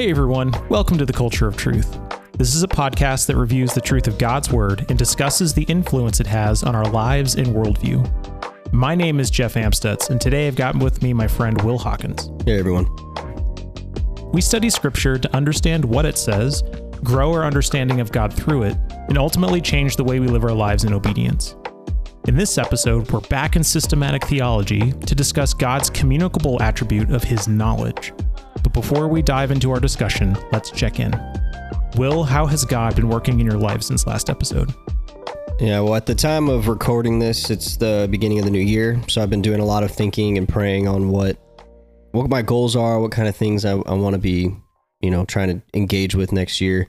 Hey everyone, welcome to the Culture of Truth. This is a podcast that reviews the truth of God's Word and discusses the influence it has on our lives and worldview. My name is Jeff Amstutz, and today I've got with me my friend Will Hawkins. Hey everyone. We study Scripture to understand what it says, grow our understanding of God through it, and ultimately change the way we live our lives in obedience. In this episode, we're back in systematic theology to discuss God's communicable attribute of his knowledge. But before we dive into our discussion, let's check in. Will, how has God been working in your life since last episode? Yeah, well, at the time of recording this, it's the beginning of the new year, so I've been doing a lot of thinking and praying on what what my goals are, what kind of things I, I want to be, you know, trying to engage with next year.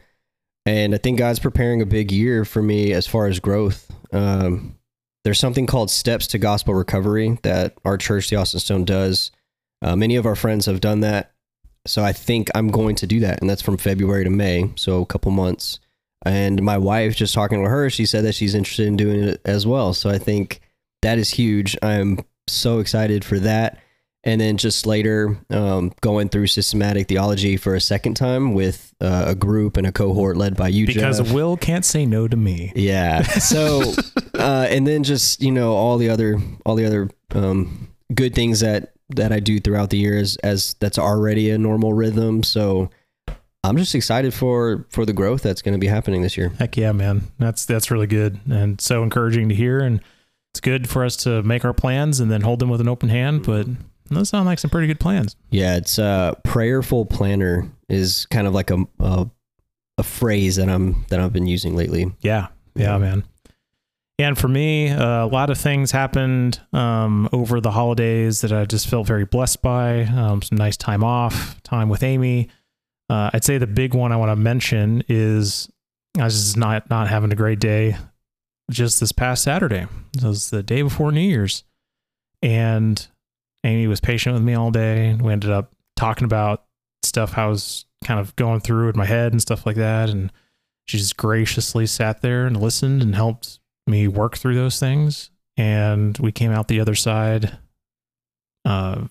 And I think God's preparing a big year for me as far as growth. Um, there's something called Steps to Gospel Recovery that our church, the Austin Stone, does. Uh, many of our friends have done that. So I think I'm going to do that. And that's from February to May. So a couple months. And my wife, just talking to her, she said that she's interested in doing it as well. So I think that is huge. I'm so excited for that. And then just later, um, going through systematic theology for a second time with uh, a group and a cohort led by you, Because Jeff. Will can't say no to me. Yeah. So, uh, and then just you know all the other all the other um, good things that that I do throughout the years as that's already a normal rhythm. So, I'm just excited for for the growth that's going to be happening this year. Heck yeah, man. That's that's really good and so encouraging to hear. And it's good for us to make our plans and then hold them with an open hand. But those sound like some pretty good plans. Yeah, it's uh prayerful planner is kind of like a a, a phrase that I'm that I've been using lately. Yeah, Yeah. man. And for me, uh, a lot of things happened um, over the holidays that I just felt very blessed by. Um, some nice time off, time with Amy. Uh, I'd say the big one I want to mention is I was just not not having a great day. Just this past Saturday, it was the day before New Year's, and Amy was patient with me all day. We ended up talking about stuff I was kind of going through in my head and stuff like that, and she just graciously sat there and listened and helped me work through those things and we came out the other side uh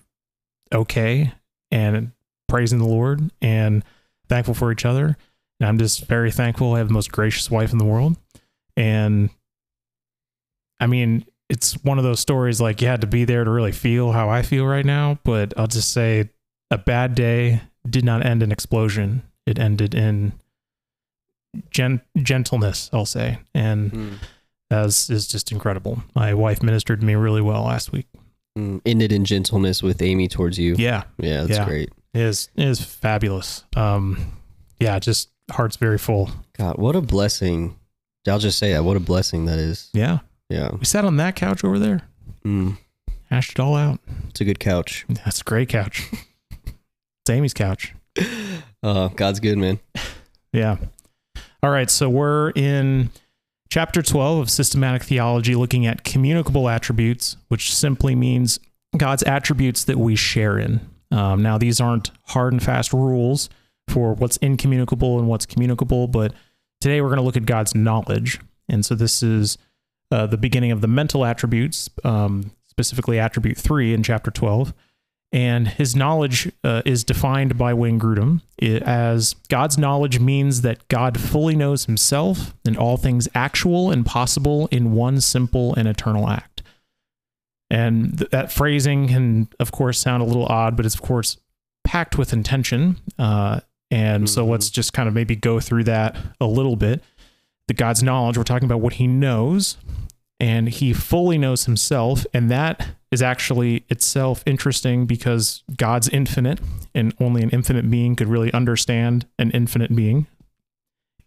okay and praising the lord and thankful for each other. And i'm just very thankful i have the most gracious wife in the world. And i mean it's one of those stories like you had to be there to really feel how i feel right now but i'll just say a bad day did not end in explosion. It ended in gen- gentleness i'll say. And as is just incredible. My wife ministered to me really well last week. Mm, Ended in gentleness with Amy towards you. Yeah, Yeah, that's Yeah. great. it is it is fabulous. Um, yeah, just heart's very full. God, what a blessing. I'll just say that. What a blessing that is. Yeah, Yeah. we sat on that couch over there, Mm, hashed it all out. it's a good couch. That's a great couch. it's Amy's couch. Uh, God's good, man. Yeah. All right, so we're in chapter 12 of systematic theology looking at communicable attributes, which simply means God's attributes that we share in. Um, now, these aren't hard and fast rules for what's incommunicable and what's communicable, but today we're going to look at God's knowledge. And so this is uh, the beginning of the mental attributes, um, specifically attribute three in chapter 12. And his knowledge uh, is defined by Wayne Grudem as God's knowledge means that God fully knows himself and all things actual and possible in one simple and eternal act. And th- that phrasing can, of course, sound a little odd, but it's, of course, packed with intention. Uh, and so Mhm. let's just kind of maybe go through that a little bit. The God's knowledge, we're talking about what he knows, and he fully knows himself. And that is actually itself interesting because God's infinite, and only an infinite being could really understand an infinite being.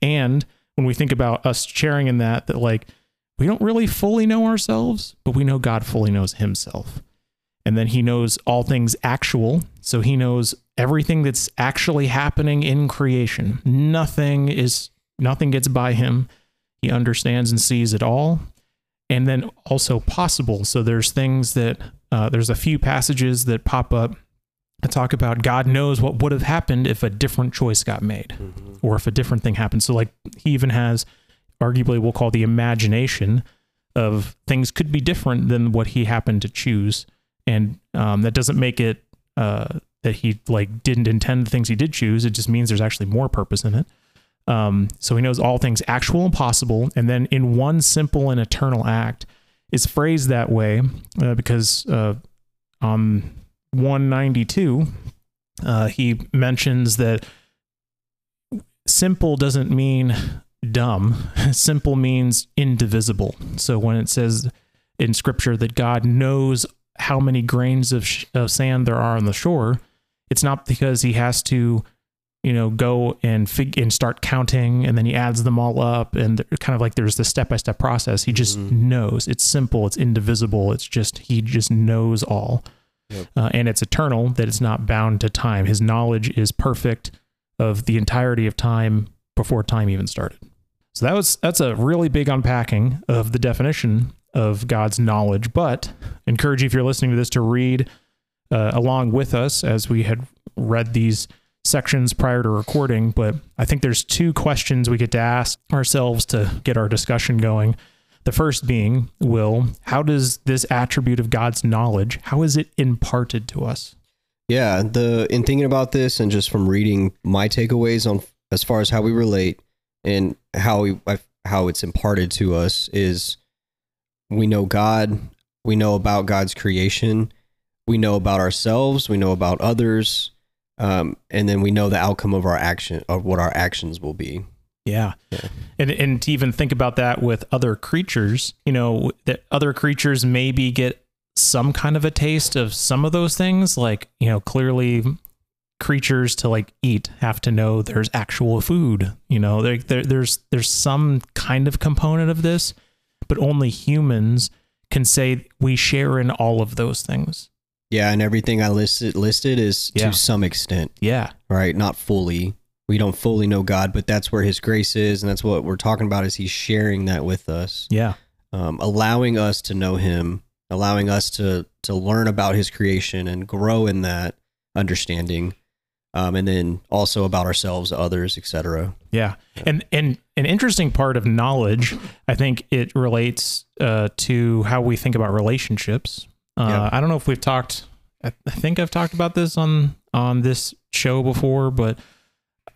And when we think about us sharing in that, that like we don't really fully know ourselves, but we know God fully knows himself. And then he knows all things actual. So he knows everything that's actually happening in creation. Nothing is nothing gets by him. He understands and sees it all. And then also possible. So there's things that uh, there's a few passages that pop up that talk about God knows what would have happened if a different choice got made or if a different thing happened. So like he even has arguably we'll call the imagination of things could be different than what he happened to choose. And um, that doesn't make it uh, that he like didn't intend the things he did choose. It just means there's actually more purpose in it. Um, so he knows all things actual and possible, and then in one simple and eternal act, it's phrased that way uh, because uh, on 192, uh, he mentions that simple doesn't mean dumb. Simple means indivisible. So when it says in scripture that God knows how many grains of, sh- of sand there are on the shore, it's not because he has to, you know, go and fig- and start counting and then he adds them all up and kind of like there's the step by step process. He just Mhm. knows. It's simple. It's indivisible. It's just he just knows all, Yep. uh, and it's eternal. That it's not bound to time. His knowledge is perfect of the entirety of time before time even started. So that was that's a really big unpacking of the definition of God's knowledge. But I encourage you if you're listening to this to read uh, along with us as we had read these sections prior to recording. But I think there's two questions we get to ask ourselves to get our discussion going. The first being, Will, how does this attribute of God's knowledge, how is it imparted to us? Yeah, the in thinking about this and just from reading my takeaways on as far as how we relate and how we how it's imparted to us is we know God, we know about God's creation, we know about ourselves, we know about others, um, and then we know the outcome of our action of what our actions will be. Yeah. Yeah. And and to even think about that with other creatures, you know, that other creatures maybe get some kind of a taste of some of those things like, you know, clearly creatures to like eat have to know there's actual food, you know, there, there there's there's some kind of component of this, but only humans can say we share in all of those things. Yeah, and everything I listed listed is Yeah. to some extent. Yeah. right? Not fully. We don't fully know God, but that's where His grace is, and that's what we're talking about. Is He's sharing that with us, Yeah. um, allowing us to know Him, allowing us to to learn about His creation and grow in that understanding, um, and then also about ourselves, others, etc. Yeah. And and an interesting part of knowledge, I think it relates uh, to how we think about relationships. Uh, Yeah. I don't know if we've talked. I think I've talked about this on on this show before, but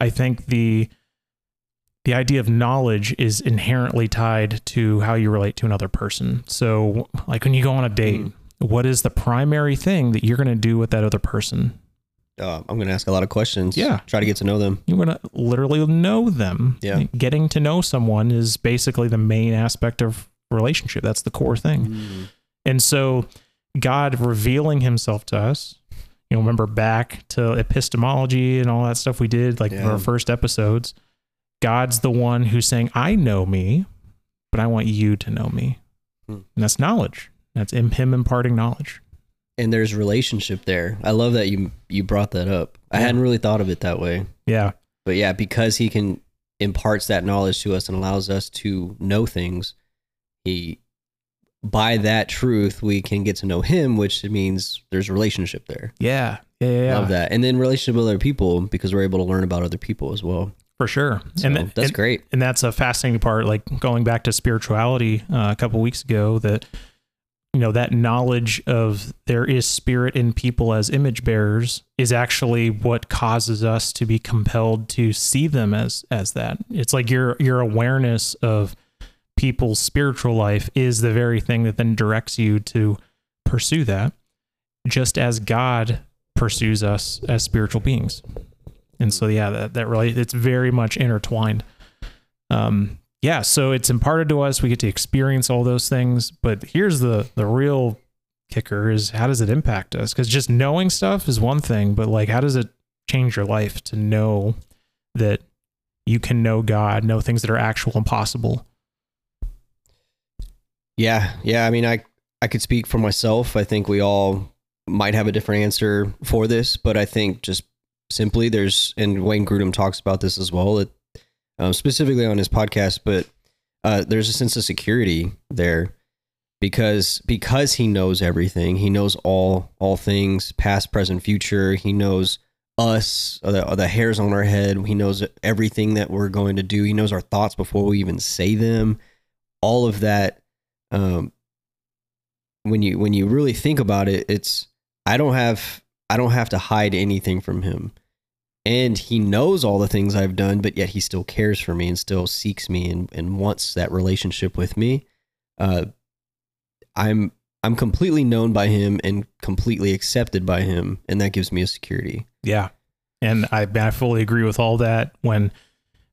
I think the the idea of knowledge is inherently tied to how you relate to another person. So, like when you go on a date, Mm. what is the primary thing that you're going to do with that other person? Uh, I'm going to ask a lot of questions. Yeah. try to get to know them. you're going to literally know them. Yeah. Getting to know someone is basically the main aspect of relationship. That's the core thing. And so God revealing himself to us, you know, remember back to epistemology and all that stuff we did, like Yeah. our first episodes. God's the one who's saying, I know me, but I want you to know me. Hmm. And that's knowledge. That's him, imparting knowledge. And there's relationship there. I love that you you brought that up. I Yeah. hadn't really thought of it that way. Yeah. but yeah because he can imparts that knowledge to us and allows us to know things he by that truth we can get to know him which means there's a relationship there Yeah. Yeah. Yeah. yeah. love that and then relationship with other people because we're able to learn about other people as well For sure. so and th- that's and- great and that's a fascinating part like going back to spirituality uh, a couple weeks ago that you know that knowledge of there is spirit in people as image bearers is actually what causes us to be compelled to see them as as that it's like your your awareness of people's spiritual life is the very thing that then directs you to pursue that just as god pursues us as spiritual beings. And so yeah that, that really it's very much intertwined. Um yeah so it's imparted to us. We get to experience all those things. But here's the the real kicker is how does it impact us? Because just knowing stuff is one thing but like how does it change your life to know that you can know god know things that are actual and possible yeah yeah i mean i i could speak for myself. I think we all might have a different answer for this but i think just simply there's and wayne grudem talks about this as well it, um, specifically on his podcast but uh, there's a sense of security there because because he knows everything. He knows all all things past present future. He knows us uh, the, the hairs on our head. He knows everything that we're going to do. He knows our thoughts before we even say them. All of that um when you when you really think about it it's i don't have I don't have to hide anything from him. And he knows all the things I've done, but yet he still cares for me and still seeks me and, and wants that relationship with me. Uh, I'm I'm completely known by him and completely accepted by him, and that gives me a security. Yeah. And I, I fully agree with all that. When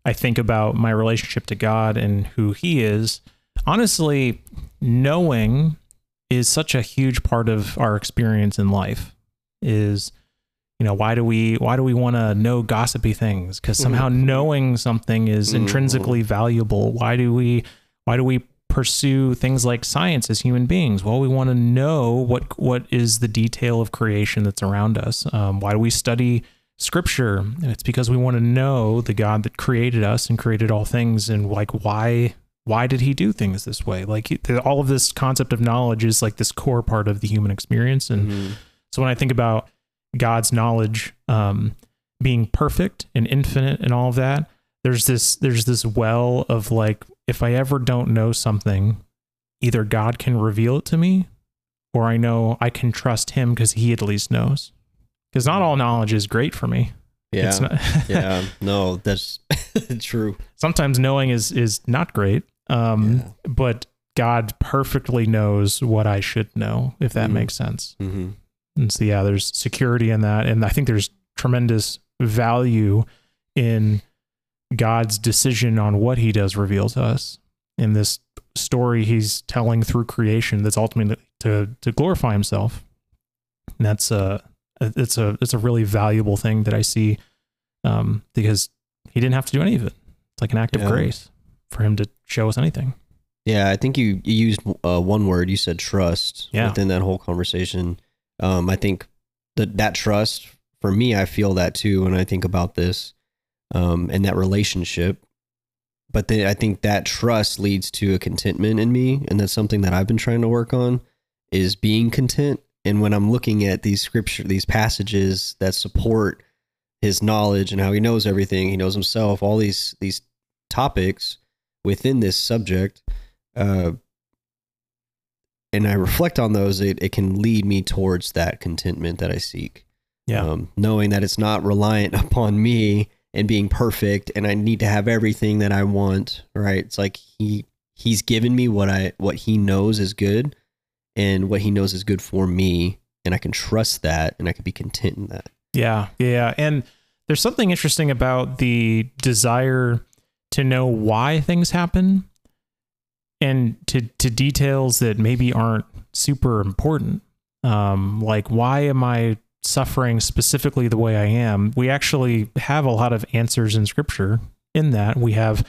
I think about my relationship to God and who He is, honestly, knowing is such a huge part of our experience in life. Is you know why do we why do we want to know gossipy things? Because somehow knowing something is Mhm. intrinsically valuable. Why do we why do we pursue things like science as human beings? Well we want to know what what is the detail of creation that's around us. Um, why do we study scripture? It's because we want to know the god that created us and created all things and like why why did he do things this way like he- all of this concept of knowledge is like this core part of the human experience and Mhm. so when I think about God's knowledge um, being perfect and infinite and all of that, there's this there's this well of like if I ever don't know something, either God can reveal it to me, or I know I can trust Him because He at least knows. Because not all knowledge is great for me. Yeah. It's not, yeah. No, that's true. sometimes knowing is is not great. Um, Yeah. but God perfectly knows what I should know, if that Mhm. makes sense. hmm And so yeah, there's security in that, and I think there's tremendous value in God's decision on what He does reveal to us in this story He's telling through creation. That's ultimately to to glorify Himself. And that's a it's a it's a really valuable thing that I see um, because He didn't have to do any of it. It's like an act Yeah. of grace for Him to show us anything. Yeah, I think you, you used uh, one word. You said trust Yeah. within that whole conversation. Um, I think that that trust for me, I feel that too when I think about this um, and that relationship. But then I think that trust leads to a contentment in me, and that's something that I've been trying to work on is being content. And when I'm looking at these scripture, these passages that support his knowledge and how he knows everything, he knows himself, all these these topics within this subject, uh, and I reflect on those, it, it can lead me towards that contentment that I seek. Yeah. Um, knowing that it's not reliant upon me and being perfect and I need to have everything that I want, right? It's like he he's given me what I what he knows is good and what he knows is good for me and I can trust that and I can be content in that. Yeah, yeah. And there's something interesting about the desire to know why things happen and to to details that maybe aren't super important. Um, like why am I suffering specifically the way I am? We actually have a lot of answers in scripture in that. We have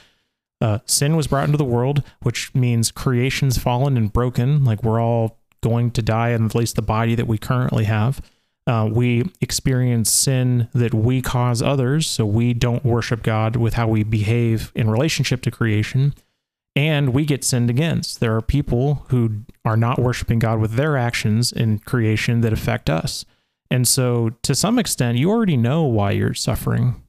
uh, sin was brought into the world, which means creation's fallen and broken. Like we're all going to die, and at least the body that we currently have. Uh, we experience sin that we cause others, so we don't worship God with how we behave in relationship to creation, and we get sinned against. There are people who are not worshiping God with their actions in creation that affect us. And so, to some extent, you already know why you're suffering,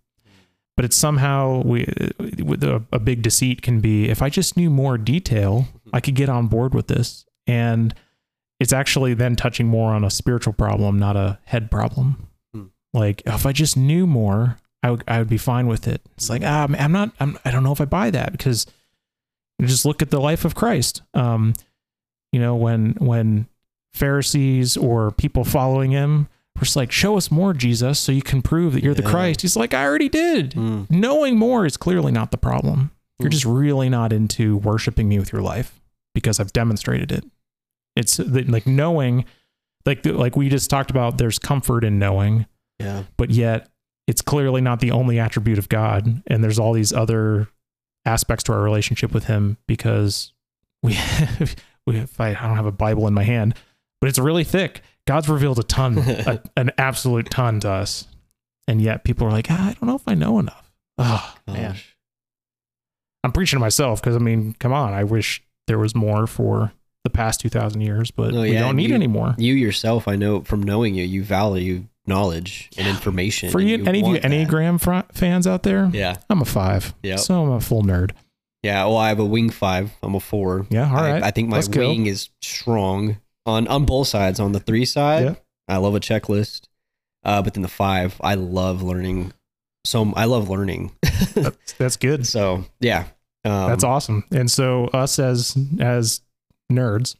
but it's somehow we a, a big deceit can be if I just knew more detail, I could get on board with this. And it's actually then touching more on a spiritual problem, not a head problem. Hmm. Like if I just knew more, I would I would be fine with it. It's like ah, I'm not I'm I don't know if I buy that because just look at the life of Christ. Um, you know when when Pharisees or people following him were just like, show us more, Jesus, so you can prove that you're the Christ. He's like, I already did. Mm. Knowing more is clearly not the problem. You're Hmm. just really not into worshiping me with your life because I've demonstrated it. It's like knowing, like like we just talked about. There's comfort in knowing, Yeah. but yet it's clearly not the only attribute of God. And there's all these other aspects to our relationship with Him because we, we if I, I don't have a Bible in my hand, but it's really thick. God's revealed a ton, a, an absolute ton to us, and yet people are like, ah, I don't know if I know enough. Oh man, I'm preaching to myself because I mean, come on, I wish there was more for the past two thousand years, but No, we don't need you- any more. You yourself, I know from knowing you, you value knowledge and information. For and you, any of you that. Enneagram fr- fans out there, Yeah. I'm a five. Yep. So I'm a full nerd. Yeah. Well, I have a wing five. I'm a four. Yeah, all I, right. I think my Let's go. wing is strong on on both sides. On the three side, Yeah. I love a checklist. Uh, but then the five, I love learning. So I love learning. That's, that's good. so yeah, um, That's awesome. And so us as as nerds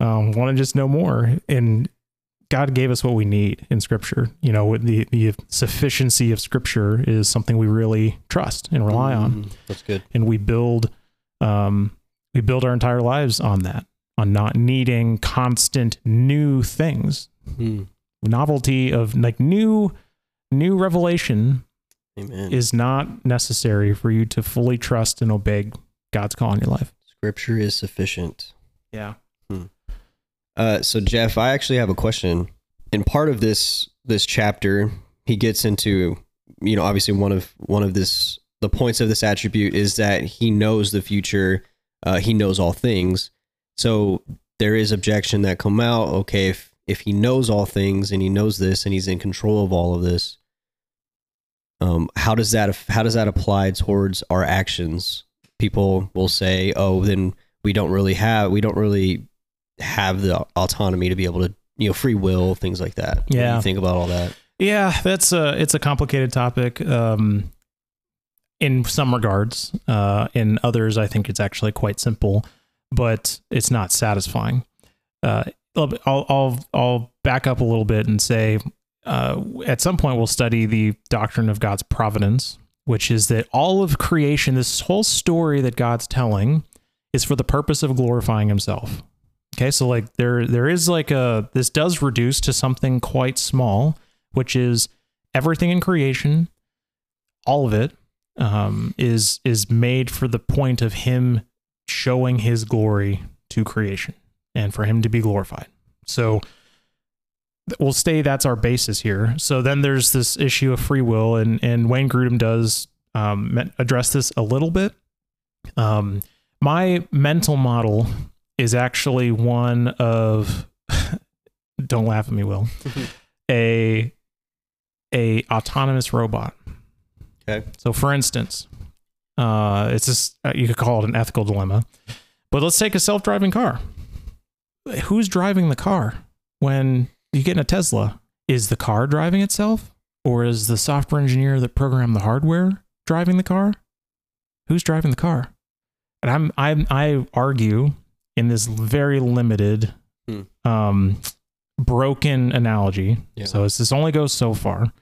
um, want to just know more. And God gave us what we need in Scripture. You know, the the sufficiency of Scripture is something we really trust and rely on, mm, That's good. and we build um, we build our entire lives on that, on not needing constant new things, Mm, novelty of like new new revelation amen. is not necessary for you to fully trust and obey God's call in your life. Scripture is sufficient. Yeah. Uh, so Jeff, I actually have a question. In part of this this chapter, he gets into, you know, obviously one of one of this the points of this attribute is that he knows the future. Uh, he knows all things. So there is objection that come out. Okay, if if he knows all things and he knows this and he's in control of all of this, um, how does that how does that apply towards our actions? People will say, "Oh, then we don't really have we don't really have the autonomy to be able to you know free will things like that." Yeah. you think about all that? Yeah, that's a it's a complicated topic. Um, in some regards, uh, in others, I think it's actually quite simple, but it's not satisfying. Uh, I'll I'll I'll back up a little bit and say, uh, at some point we'll study the doctrine of God's providence, which is that all of creation, this whole story that God's telling, is for the purpose of glorifying Himself. Okay, so like there there is like a this does reduce to something quite small, which is everything in creation, all of it, um, is is made for the point of Him showing His glory to creation and for Him to be glorified. So we'll stay that's our basis here. So then there's this issue of free will, and and Wayne Grudem does um, address this a little bit. Um, my mental model is actually one of don't laugh at me, Will. a a autonomous robot. Okay. So for instance, uh, it's just uh, you could call it an ethical dilemma, but let's take a self-driving car. Who's driving the car when you get in a Tesla? Is the car driving itself, or is the software engineer that programmed the hardware driving the car? Who's driving the car? And I'm I'm I argue in this very limited, Hmm. um, broken analogy. Yeah. So it's, this only goes so far,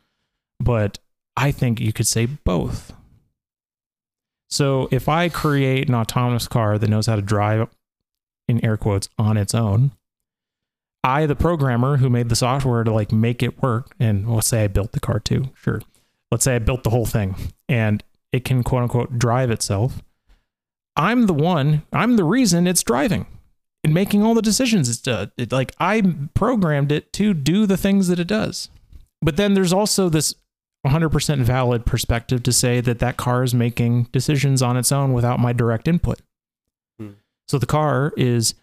but I think you could say both. So if I create an autonomous car that knows how to drive, in air quotes, on its own, I, the programmer who made the software to like make it work, and let's say I built the car too, sure. Let's say I built the whole thing and it can quote unquote drive itself. I'm the one, I'm the reason it's driving and making all the decisions it's done. It, like I programmed it to do the things that it does. But then there's also this 100% valid perspective to say that that car is making decisions on its own without my direct input. Hmm. So the car is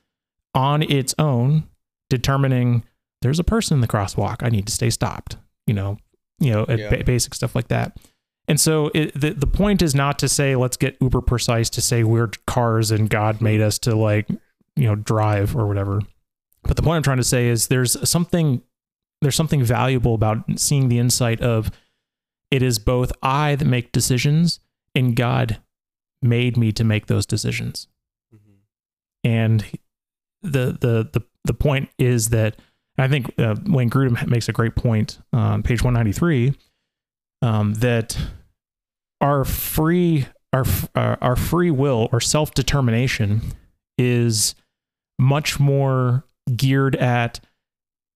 on its own determining there's a person in the crosswalk. I need to stay stopped. You know, you know, Yeah. ba- basic stuff like that. And so it, the the point is not to say let's get uber precise to say we're cars and God made us to like you know drive or whatever. But the point I'm trying to say is there's something there's something valuable about seeing the insight of it is both I that make decisions and God made me to make those decisions. And the the the the point is that I think uh, Wayne Grudem makes a great point on page 193 um, that our free our our our free will or self determination is much more geared at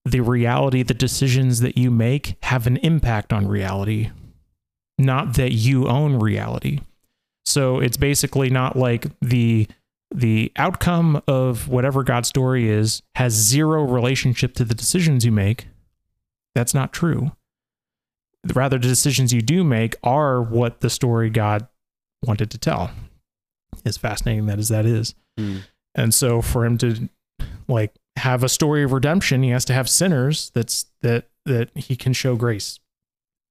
the reality the decisions that you make have an impact on reality not that you own reality so it's basically not like the the outcome of whatever God's story is has zero relationship to the decisions you make. That's not true. Rather, the decisions you do make are what the story God wanted to tell. As fascinating that as that is. Hmm. And so for him to like have a story of redemption, he has to have sinners that's that that he can show grace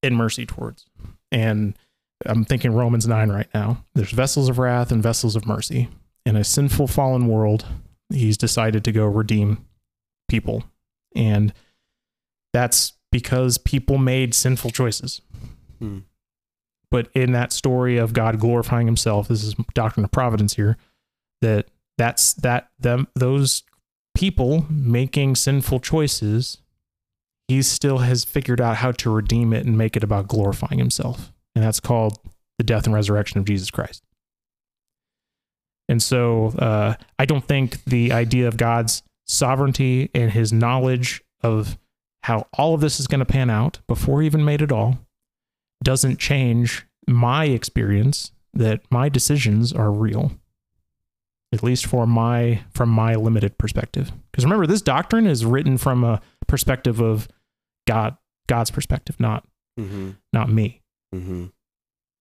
and mercy towards. And I'm thinking Romans 9 right now. There's vessels of wrath and vessels of mercy. In a sinful fallen world, he's decided to go redeem people. And that's because people made sinful choices. Hmm. But in that story of God glorifying himself, this is doctrine of providence here, that that's that them those people making sinful choices, he still has figured out how to redeem it and make it about glorifying himself. And that's called the death and resurrection of Jesus Christ. And so uh, I don't think the idea of God's sovereignty and his knowledge of how all of this is going to pan out before he even made it all doesn't change my experience that my decisions are real at least for my from my limited perspective because remember this doctrine is written from a perspective of god god's perspective not Mm-hmm. not me Mm-hmm.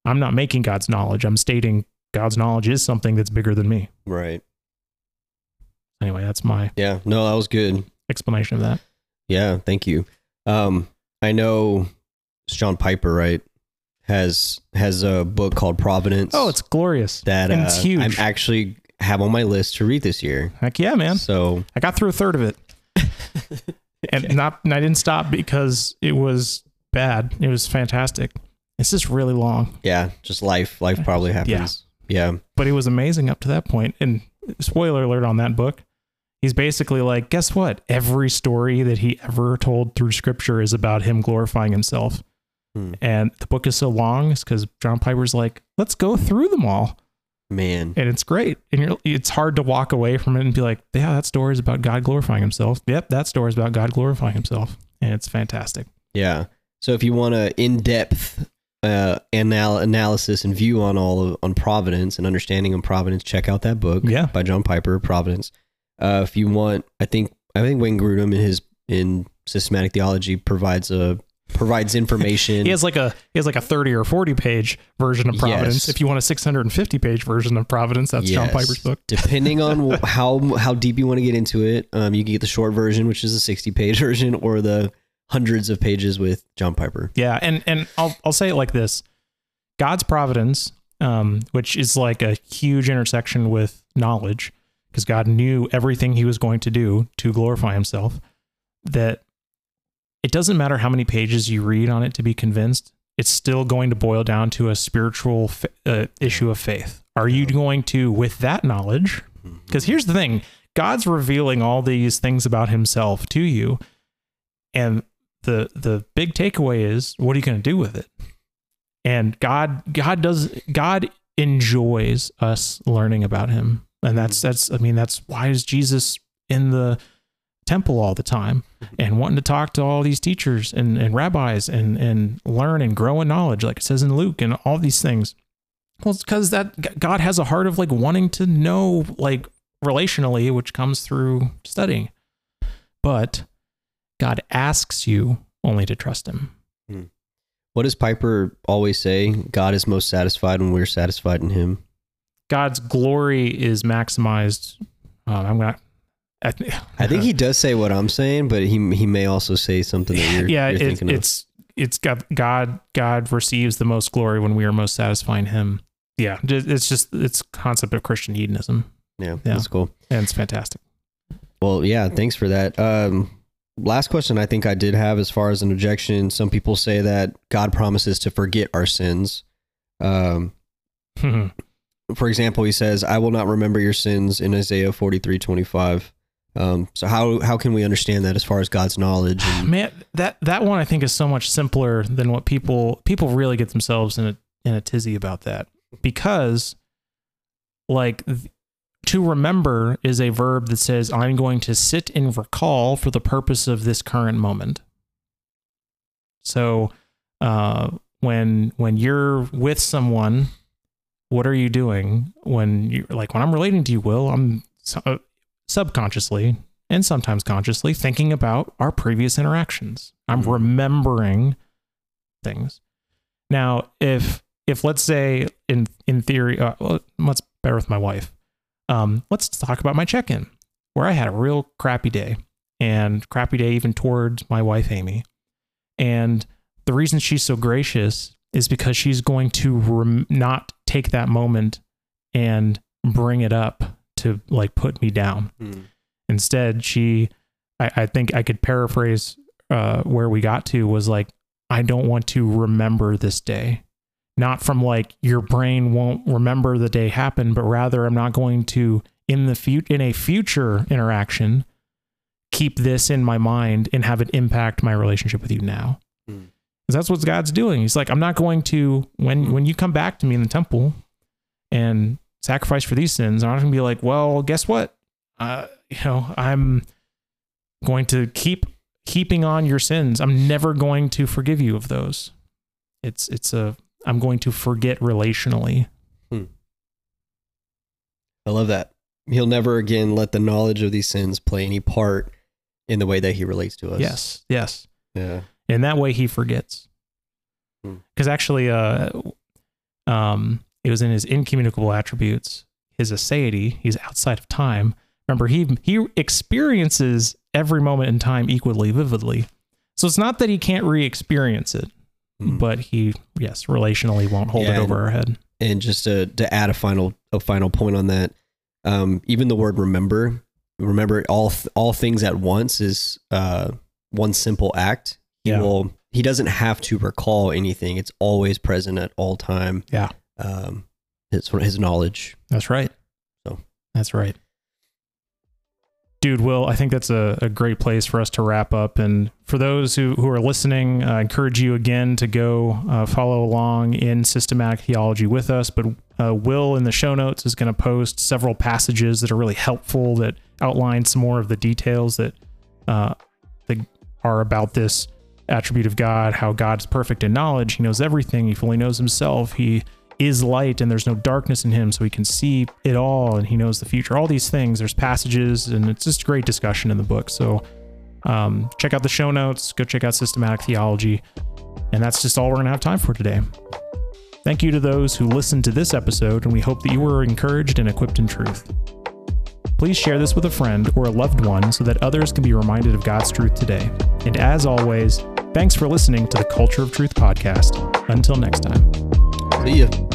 i'm not making god's knowledge i'm stating god's knowledge is something that's bigger than me Right. anyway that's my Yeah. No, that was good. explanation of that Yeah. Thank you. Um, I know John Piper, right, has has a book called Providence. oh it's glorious that and uh, it's huge I'm actually have on my list to read this year. heck yeah man So i got through a third of it and not and i didn't stop because it was bad it was fantastic it's just really long yeah, just life. Life probably happens. Yeah. but it was amazing up to that point. And spoiler alert on that book, he's basically like, guess what? Every story that he ever told through scripture is about him glorifying himself. Hmm. And the book is so long because John Piper's like, let's go through them all. Man. And it's great. And you're, it's hard to walk away from it and be like, yeah, that story is about God glorifying himself. Yep, that story is about God glorifying himself. And it's fantastic. Yeah. So if you want an in-depth uh, anal- analysis and view on all of on Providence and understanding of Providence, check out that book. Yeah. By John Piper, Providence. Uh, if you want, I think I think Wayne Grudem in his in systematic theology provides a provides information. He has like a he has like a 30 or 40 page version of Providence. Yes. If you want a 650 page version of Providence, that's John Piper's book. Depending on how how deep you want to get into it, um, you can get the short version, which is a sixty page version, or the hundreds of pages with John Piper. Yeah, and and I'll I'll say it like this: God's providence, um, which is like a huge intersection with knowledge, because God knew everything He was going to do to glorify Himself. That it doesn't matter how many pages you read on it to be convinced; it's still going to boil down to a spiritual uh, issue of faith. Are you going to, with that knowledge? Because here's the thing: God's revealing all these things about Himself to you, and the the big takeaway is what are you going to do with it and god god does god enjoys us learning about him and that's that's i mean that's why is jesus in the temple all the time mm-hmm. and wanting to talk to all these teachers and, and rabbis and and learn and grow in knowledge like it says in luke and all these things well it's because that god has a heart of like wanting to know like relationally which comes through studying but God asks you only to trust him. Hmm. What does Piper always say? God is most satisfied when we're satisfied in Him. God's glory is maximized. Um, I'm not. I, th- I think he does say what I'm saying, but he he may also say something that you're, yeah, you're it, thinking of. it's it's got God. God receives the most glory when we are most satisfying Him. Yeah, it's just it's concept of Christian hedonism, Yeah, yeah. that's cool. and it's fantastic. Well, yeah, thanks for that. Um, last question I think I did have as far as an objection. Some people say that God promises to forget our sins. Um, for example, he says, "I will not remember your sins" in Isaiah forty three twenty five. Um, so how how can we understand that as far as God's knowledge? And, Man, that that one I think is so much simpler than what people people really get themselves in a in a tizzy about that because like to remember is a verb that says I'm going to sit and recall for the purpose of this current moment. So uh, when when you're with someone, what are you doing when you like when I'm relating to you? Will I'm uh, subconsciously and sometimes consciously thinking about our previous interactions. I'm Mhm. remembering things. Now, if if let's say in in theory, uh, well, let's bear with my wife. Um, let's talk about my check-in, where I had a real crappy day, and crappy day even towards my wife Amy. And the reason she's so gracious is because she's going to rem- not take that moment and bring it up to like put me down. Hmm. Instead, she, I, I think I could paraphrase uh, where we got to was like, I don't want to remember this day. Not from like your brain won't remember the day happened, but rather I'm not going to in the future in a future interaction keep this in my mind and have it impact my relationship with you now. Mm. That's what God's doing. He's like, I'm not going to when when you come back to me in the temple and sacrifice for these sins, I'm not going to be like, well, guess what? Uh, you know, I'm going to keep keeping on your sins. I'm never going to forgive you of those. It's it's a I'm going to forget relationally. I love that. He'll never again let the knowledge of these sins play any part in the way that he relates to us. Yes, yes. Yeah. And that way he forgets. Hmm. Because actually, uh, um, it was in his incommunicable attributes, his aseity. He's outside of time. Remember, he he experiences every moment in time equally vividly. So it's not that he can't re-experience it, Hmm. but he yes, relationally won't hold Yeah, it over our head. and just to, to add a final a final point on that um, even the word remember remember all th- all things at once is uh, one simple act he Yeah. will he doesn't have to recall anything it's always present at all time Yeah. um, his his knowledge That's right. So. that's right. Dude, Will, I think that's a, a great place for us to wrap up. And for those who, who are listening, I encourage you again to go uh, follow along in systematic theology with us. But uh, Will in the show notes is going to post several passages that are really helpful that outline some more of the details that, uh, that are about this attribute of God, how God is perfect in knowledge. He knows everything, he fully knows himself. He is light and there's no darkness in him so he can see it all and he knows the future. All these things there's passages and it's just great discussion in the book. So um, check out the show notes. Go check out systematic theology. And that's just all we're going to have time for today. Thank you to those who listened to this episode and we hope that you were encouraged and equipped in truth. Please share this with a friend or a loved one so that others can be reminded of god's truth today. And as always thanks for listening to the culture of truth podcast. Until next time. See ya